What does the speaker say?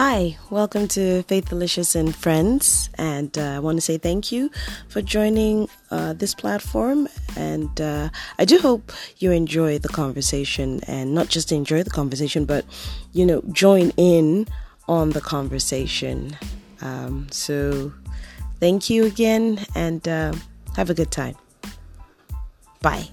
Hi, welcome to Faith Delicious and Friends, and uh, I want to say thank you for joining uh, this platform. And uh, I do hope you enjoy the conversation, and not just enjoy the conversation, but you know, join in on the conversation. Um, so, thank you again, and uh, have a good time. Bye.